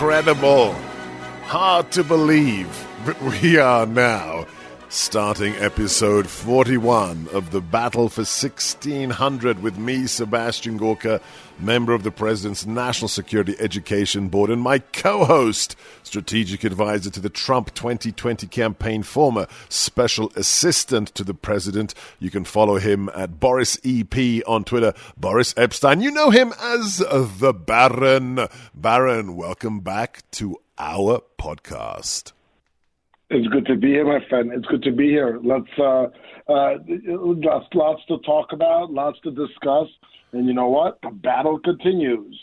Incredible. Hard to believe, but we are now starting episode 41 of the Battle for 1600 with me, Sebastian Gorka, member of the President's National Security Education Board, and my co host, strategic advisor to the Trump 2020 campaign, former special assistant to the President. You can follow him at Boris EP on Twitter, Boris Epstein. You know him as the Baron. Baron, welcome back to our podcast. It's good to be here, my friend. It's good to be here. Let's uh, uh, lots, lots to talk about, lots to discuss, and you know what? The battle continues.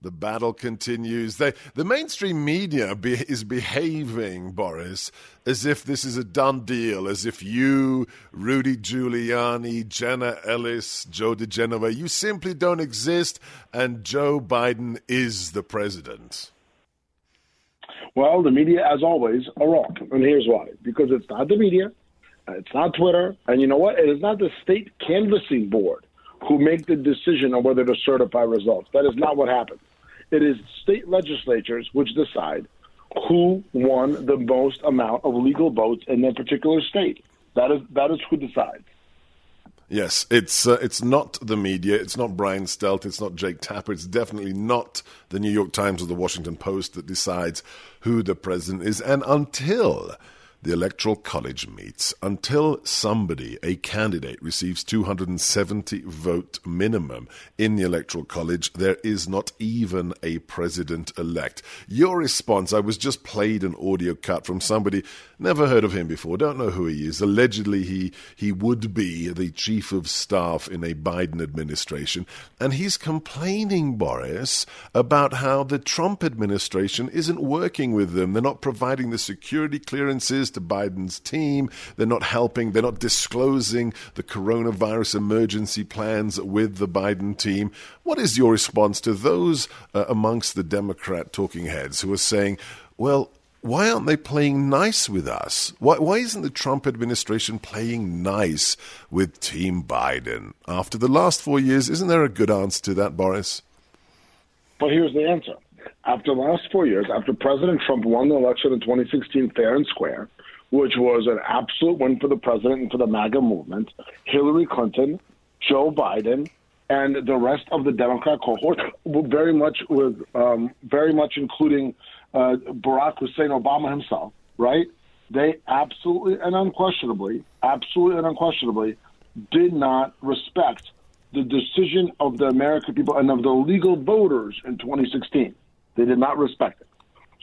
The battle continues. They, the mainstream media be, is behaving, Boris, as if this is a done deal, as if you, Rudy Giuliani, Jenna Ellis, Joe diGenova, you simply don't exist, and Joe Biden is the president. Well, the media, as always, are wrong. And here's why. Because it's not the media, it's not Twitter, and you know what? It is not the state canvassing board who make the decision on whether to certify results. That is not what happens. It is state legislatures which decide who won the most amount of legal votes in their particular state. That is that is who decides. Yes, it's uh, it's not the media. It's not Brian Stelter. It's not Jake Tapper. It's definitely not the New York Times or the Washington Post that decides who the president is. And until the Electoral College meets, until somebody, a candidate, receives 270 vote minimum in the Electoral College, there is not even a president elect. Your response, I was just played an audio cut from somebody, never heard of him before, don't know who he is. Allegedly, he, he would be the chief of staff in a Biden administration. And he's complaining, Boris, about how the Trump administration isn't working with them. They're not providing the security clearances to Biden's team. They're not helping. They're not disclosing the coronavirus emergency plans with the Biden team. What is your response to those uh, amongst the Democrat talking heads who are saying, well, why aren't they playing nice with us? Why, why isn't the Trump administration playing nice with Team Biden? After the last four years, isn't there a good answer to that, Boris? But here's the answer. After the last four years, after President Trump won the election in 2016 fair and square, which was an absolute win for the president and for the MAGA movement, Hillary Clinton, Joe Biden, and the rest of the Democrat cohort, very much with um, very much including uh, Barack Hussein Obama himself, right? They absolutely and unquestionably, absolutely and unquestionably, did not respect the decision of the American people and of the legal voters in 2016. They did not respect it.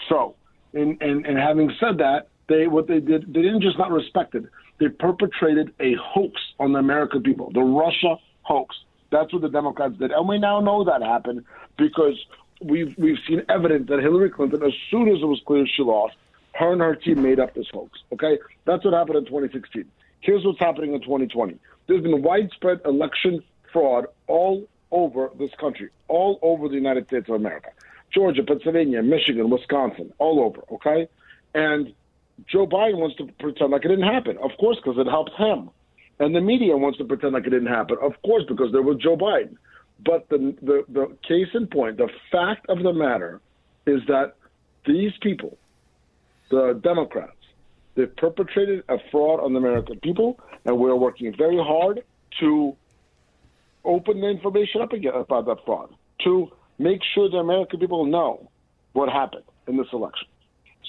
So, in, in, in having said that, they what they did they didn't just not respect it. They perpetrated a hoax on the American people, the Russia hoax. That's what the Democrats did, and we now know that happened because we've we've seen evidence that Hillary Clinton, as soon as it was clear she lost, her and her team made up this hoax. Okay, that's what happened in 2016. Here's what's happening in 2020. There's been widespread election fraud all over this country, all over the United States of America. Georgia, Pennsylvania, Michigan, Wisconsin, all over, okay? And Joe Biden wants to pretend like it didn't happen, of course, because it helps him. And the media wants to pretend like it didn't happen, of course, because they're with Joe Biden. But the, the, the case in point, the fact of the matter is that these people, the Democrats, they've perpetrated a fraud on the American people, and we're working very hard to open the information up again about that fraud, to make sure the American people know what happened in this election.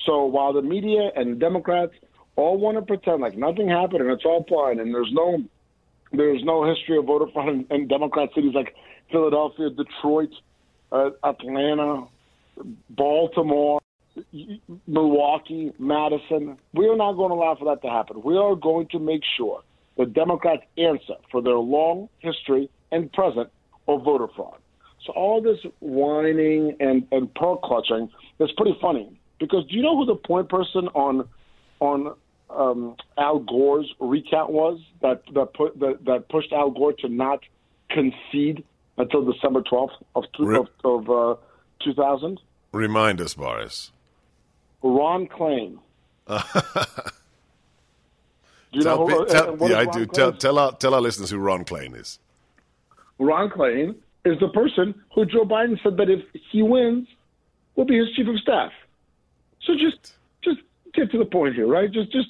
So while the media and the Democrats all want to pretend like nothing happened and it's all fine and there's no there's no history of voter fraud in, in Democrat cities like Philadelphia, Detroit, uh, Atlanta, Baltimore, Milwaukee, Madison. We are not going to allow for that to happen. We are going to make sure the Democrats answer for their long history and present of voter fraud. So all this whining and, and pearl clutching is pretty funny because do you know who the point person on on um, Al Gore's recount was that that put that, that pushed Al Gore to not concede until December twelfth of of, of uh, two thousand. Remind us, Boris. Ron Klain. Do you tell know who, tell, yeah, I do. Tell, tell, our, tell our listeners who Ron Klain is. Ron Klain is the person who Joe Biden said that if he wins, will be his chief of staff. So just just get to the point here, right? Just just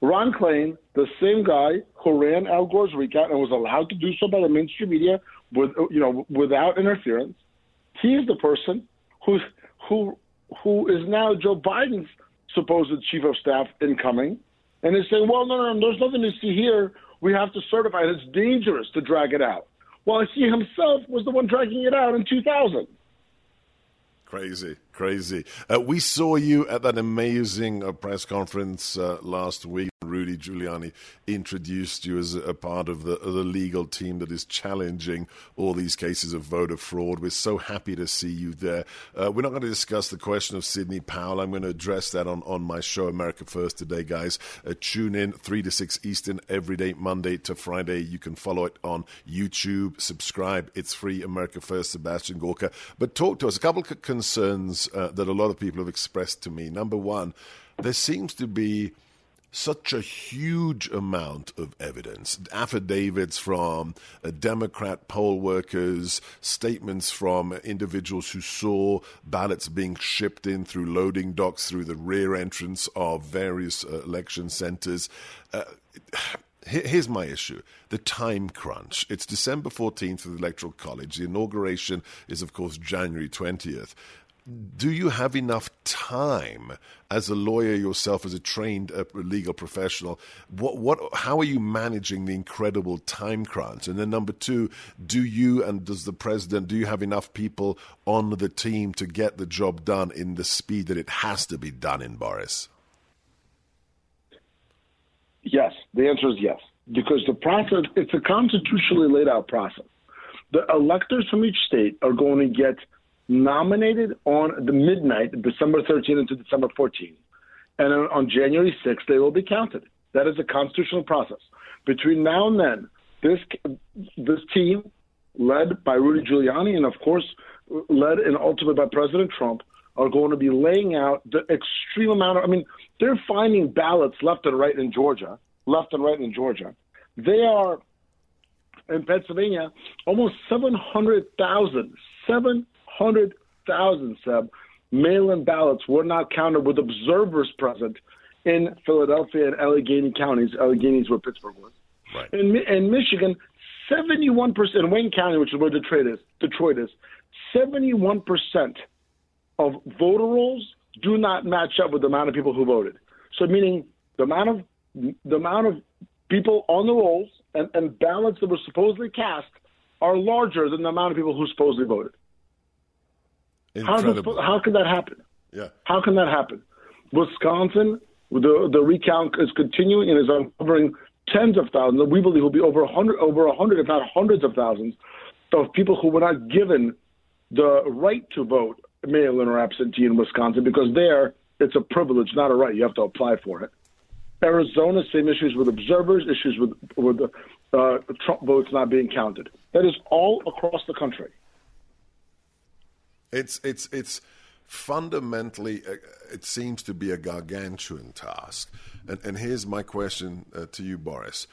Ron Klain, the same guy who ran Al Gore's recount and was allowed to do so by the mainstream media with you know without interference. He is the person who who who is now Joe Biden's supposed chief of staff incoming, and is saying, "Well, no, no, no, there's nothing to see here. We have to certify. It's dangerous to drag it out." While he himself was the one dragging it out in 2000. Crazy, crazy. Uh, we saw you at that amazing uh, press conference uh, last week. Rudy Giuliani introduced you as a part of the, the legal team that is challenging all these cases of voter fraud. We're so happy to see you there. Uh, we're not going to discuss the question of Sidney Powell. I'm going to address that on, on my show, America First, today, guys. Uh, tune in 3 to 6 Eastern every day, Monday to Friday. You can follow it on YouTube. Subscribe. It's free, America First, Sebastian Gorka. But talk to us. A couple of concerns uh, that a lot of people have expressed to me. Number one, there seems to be such a huge amount of evidence affidavits from uh, Democrat poll workers, statements from individuals who saw ballots being shipped in through loading docks through the rear entrance of various uh, election centers. Uh, Here's my issue the time crunch. It's December 14th for the Electoral College. The inauguration is, of course, January 20th do you have enough time as a lawyer yourself, as a trained uh, legal professional? What, what, how are you managing the incredible time crunch? And then number two, do you and does the president, do you have enough people on the team to get the job done in the speed that it has to be done in, Boris? Yes, the answer is yes, because the process, it's a constitutionally laid out process. The electors from each state are going to get – nominated on the midnight, December 13th into December 14th. And on January 6th, they will be counted. That is a constitutional process. Between now and then, this this team, led by Rudy Giuliani and of course led and ultimately by President Trump, are going to be laying out the extreme amount of. I mean, they're finding ballots left and right in Georgia, left and right in Georgia. They are in Pennsylvania almost 700,000, 7 100,000, Seb, mail in ballots were not counted with observers present in Philadelphia and Allegheny counties. Allegheny is where Pittsburgh was. Right. In, in Michigan, 71%, in Wayne County, which is where Detroit is, Detroit is 71% of voter rolls do not match up with the amount of people who voted. So, meaning the amount of the amount of people on the rolls and, and ballots that were supposedly cast are larger than the amount of people who supposedly voted. Incredible. How, how can that happen? Yeah. How can that happen? Wisconsin, the the recount is continuing and is uncovering tens of thousands. We believe will be over a hundred, over a hundred, if not hundreds of thousands, of people who were not given the right to vote, mail-in or absentee in Wisconsin, because there it's a privilege, not a right. You have to apply for it. Arizona, same issues with observers, issues with with the uh, Trump votes not being counted. That is all across the country. It's it's it's fundamentally uh, it seems to be a gargantuan task. And and here's my question uh, to you, Boris.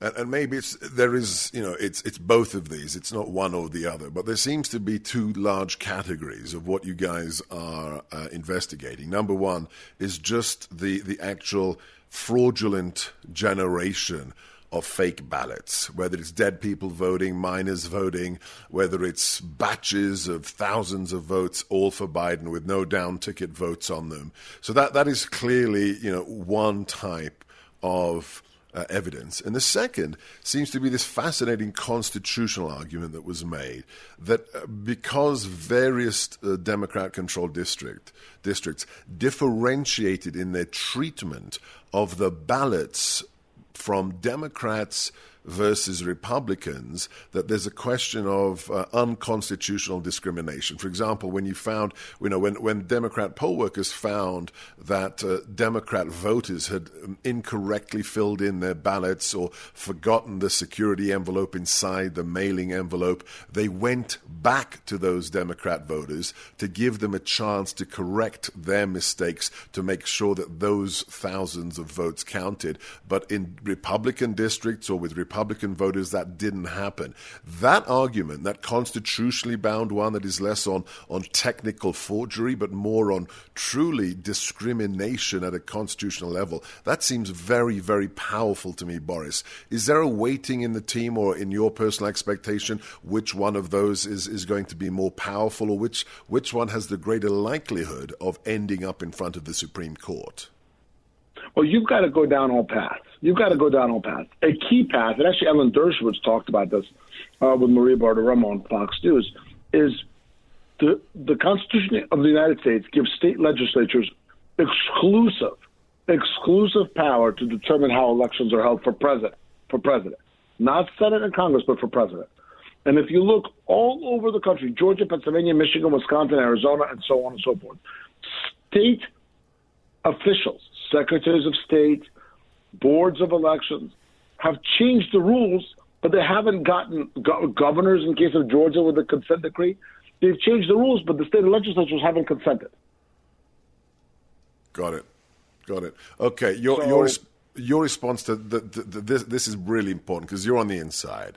And, and, maybe it's there is you know it's it's both of these. It's not one or the other, but there seems to be two large categories of what you guys are uh, investigating. Number one is just the the actual fraudulent generation of fake ballots, whether it's dead people voting, minors voting, whether it's batches of thousands of votes, all for Biden with no down ticket votes on them. So that, that is clearly, you know, one type of uh, evidence. And the second seems to be this fascinating constitutional argument that was made that uh, because various uh, Democrat controlled district, districts differentiated in their treatment of the ballots from Democrats versus Republicans that there's a question of uh, unconstitutional discrimination. For example, when you found, you know, when, when Democrat poll workers found that uh, Democrat voters had um, incorrectly filled in their ballots or forgotten the security envelope inside the mailing envelope, they went back to those Democrat voters to give them a chance to correct their mistakes to make sure that those thousands of votes counted. But in Republican districts or with Republican Republican voters that didn't happen. That argument, that constitutionally bound one that is less on, on technical forgery but more on truly discrimination at a constitutional level, that seems very, very powerful to me, Boris. Is there a weighting in the team or in your personal expectation which one of those is, is going to be more powerful or which, which one has the greater likelihood of ending up in front of the Supreme Court? Well, you've got to go down all paths. You've got to go down all paths. A key path, and actually Alan Dershowitz talked about this uh, with Maria Bartiromo on Fox News, is the the Constitution of the United States gives state legislatures exclusive exclusive power to determine how elections are held for president for president, not Senate and Congress, but for president. And if you look all over the country, Georgia, Pennsylvania, Michigan, Wisconsin, Arizona, and so on and so forth, state officials, secretaries of state, boards of elections have changed the rules, but they haven't gotten go- governors, in case of Georgia with the consent decree, they've changed the rules, but the state legislatures haven't consented. Got it. Got it. Okay, your so, your your response to the, the, the, this this is really important because you're on the inside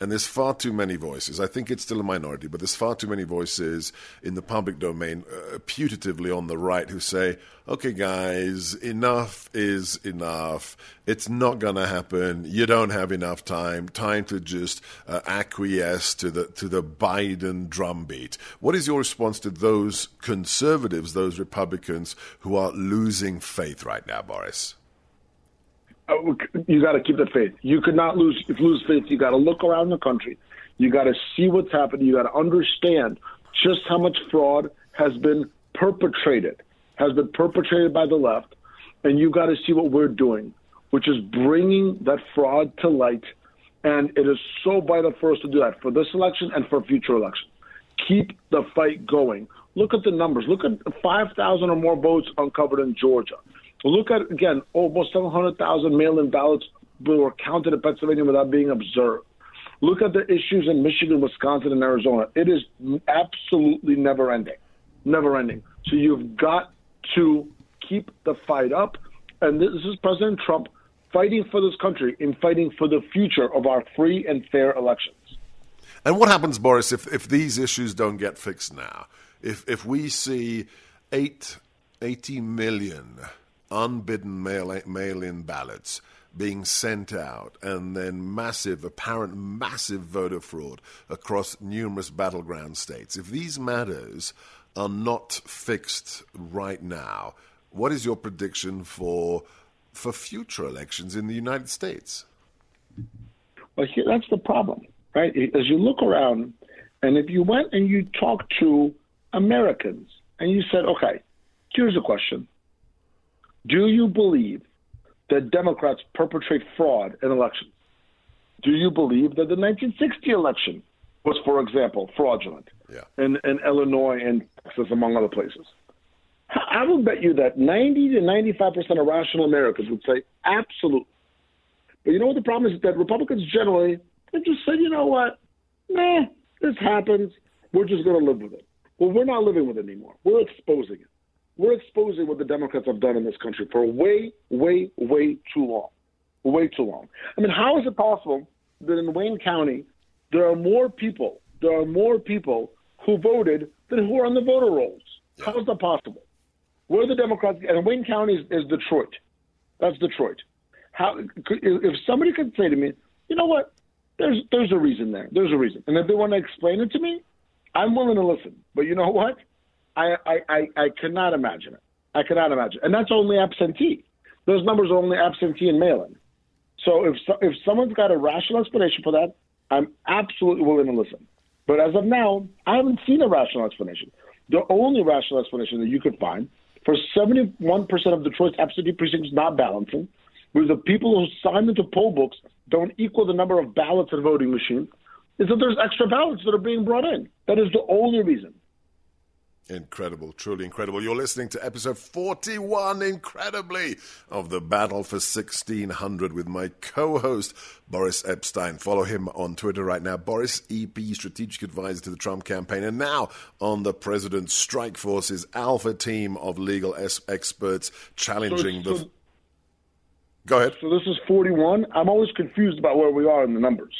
and there's far too many voices. I think it's still a minority, but there's far too many voices in the public domain, uh, putatively on the right, who say, okay, guys, enough is enough. It's not going to happen. You don't have enough time. Time to just uh, acquiesce to the, to the Biden drumbeat. What is your response to those conservatives, those Republicans who are losing faith right now, Boris? Uh, you got to keep the faith. You could not lose lose faith. You got to look around the country. You got to see what's happening. You got to understand just how much fraud has been perpetrated, has been perpetrated by the left, and you got to see what we're doing, which is bringing that fraud to light. And it is so vital for us to do that for this election and for future elections. Keep the fight going. Look at the numbers. Look at 5,000 or more votes uncovered in Georgia. Look at, again, almost 700,000 mail in ballots were counted in Pennsylvania without being observed. Look at the issues in Michigan, Wisconsin, and Arizona. It is absolutely never ending. Never ending. So you've got to keep the fight up. And this is President Trump fighting for this country and fighting for the future of our free and fair elections. And what happens, Boris, if, if these issues don't get fixed now? If, if we see eight, 80 million unbidden mail, mail-in ballots being sent out and then massive, apparent massive voter fraud across numerous battleground states. If these matters are not fixed right now, what is your prediction for for future elections in the United States? Well, here, that's the problem, right? As you look around, and if you went and you talked to Americans and you said, okay, here's a question do you believe that Democrats perpetrate fraud in elections? Do you believe that the 1960 election was, for example, fraudulent yeah. in, in Illinois and Texas, among other places? I will bet you that 90 to 95 percent of rational Americans would say absolutely. But you know what the problem is? That Republicans generally they just say, you know what, nah, this happens. We're just going to live with it. Well, we're not living with it anymore. We're exposing it we're exposing what the Democrats have done in this country for way, way, way too long. Way too long. I mean, how is it possible that in Wayne County there are more people, there are more people who voted than who are on the voter rolls? How is that possible? Where are the Democrats, and Wayne County is, is Detroit. That's Detroit. how if somebody could say to me, you know what, there's there's a reason there. There's a reason, and if they want to explain it to me, I'm willing to listen. But you know what? I I I, cannot imagine it. I cannot imagine, and that's only absentee. Those numbers are only absentee and mail-in. So if if someone's got a rational explanation for that, I'm absolutely willing to listen. But as of now, I haven't seen a rational explanation. The only rational explanation that you could find for 71% of Detroit's absentee precincts not balancing, where the people who signed into poll books don't equal the number of ballots in voting machines, is that there's extra ballots that are being brought in. That is the only reason. Incredible, truly incredible. You're listening to episode 41, incredibly, of The Battle for 1600 with my co host, Boris Epstein. Follow him on Twitter right now. Boris EP, strategic advisor to the Trump campaign, and now on the President's Strike Force's alpha team of legal es- experts challenging so, so, the. Go ahead. So this is 41. I'm always confused about where we are in the numbers.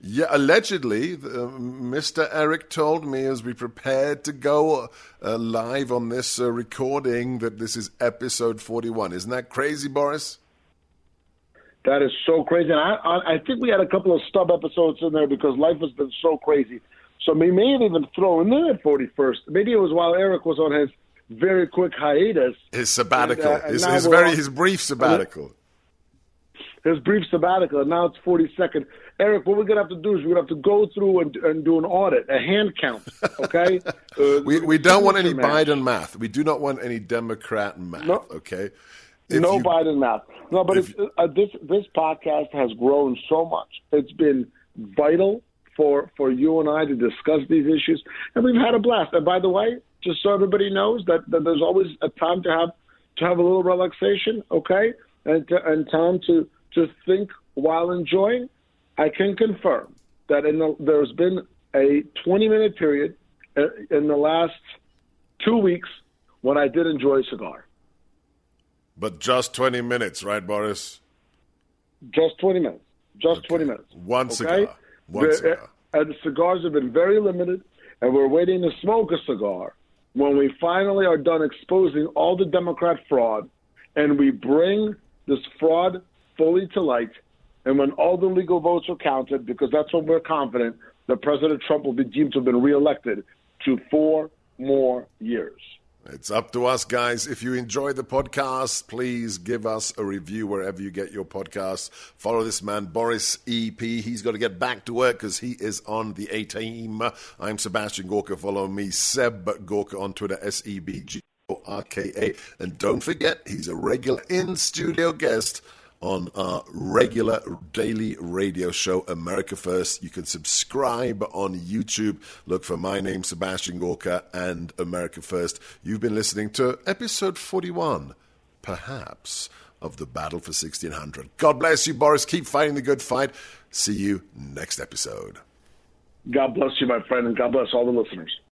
Yeah, allegedly, uh, Mr. Eric told me as we prepared to go uh, live on this uh, recording that this is episode 41. Isn't that crazy, Boris? That is so crazy. And I, I, I think we had a couple of stub episodes in there because life has been so crazy. So we may have even thrown in at 41st. Maybe it was while Eric was on his very quick hiatus. His sabbatical. And, uh, his, his very, his brief sabbatical his brief sabbatical, and now it's 42nd. Eric, what we're going to have to do is we're going to have to go through and, and do an audit, a hand count, okay? Uh, we, we don't want any match. Biden math. We do not want any Democrat math, no, okay? If no you, Biden math. No, but if, uh, this, this podcast has grown so much. It's been vital for, for you and I to discuss these issues, and we've had a blast. And by the way, just so everybody knows that, that there's always a time to have to have a little relaxation, okay, and to, and time to to think while enjoying, I can confirm that in the, there's been a 20 minute period uh, in the last two weeks when I did enjoy a cigar. But just 20 minutes, right, Boris? Just 20 minutes. Just okay. 20 minutes. One okay? cigar. One cigar. And cigars have been very limited, and we're waiting to smoke a cigar when we finally are done exposing all the Democrat fraud and we bring this fraud fully to light, and when all the legal votes are counted, because that's when we're confident that President Trump will be deemed to have been reelected to four more years. It's up to us, guys. If you enjoy the podcast, please give us a review wherever you get your podcasts. Follow this man, Boris EP. He's got to get back to work because he is on the A team. I'm Sebastian Gorka. Follow me, Seb Gorka, on Twitter, S E B G O R K A. And don't forget, he's a regular in studio guest on our regular daily radio show, America First. You can subscribe on YouTube. Look for my name, Sebastian Gorka, and America First. You've been listening to episode 41, perhaps, of the Battle for 1600. God bless you, Boris. Keep fighting the good fight. See you next episode. God bless you, my friend, and God bless all the listeners.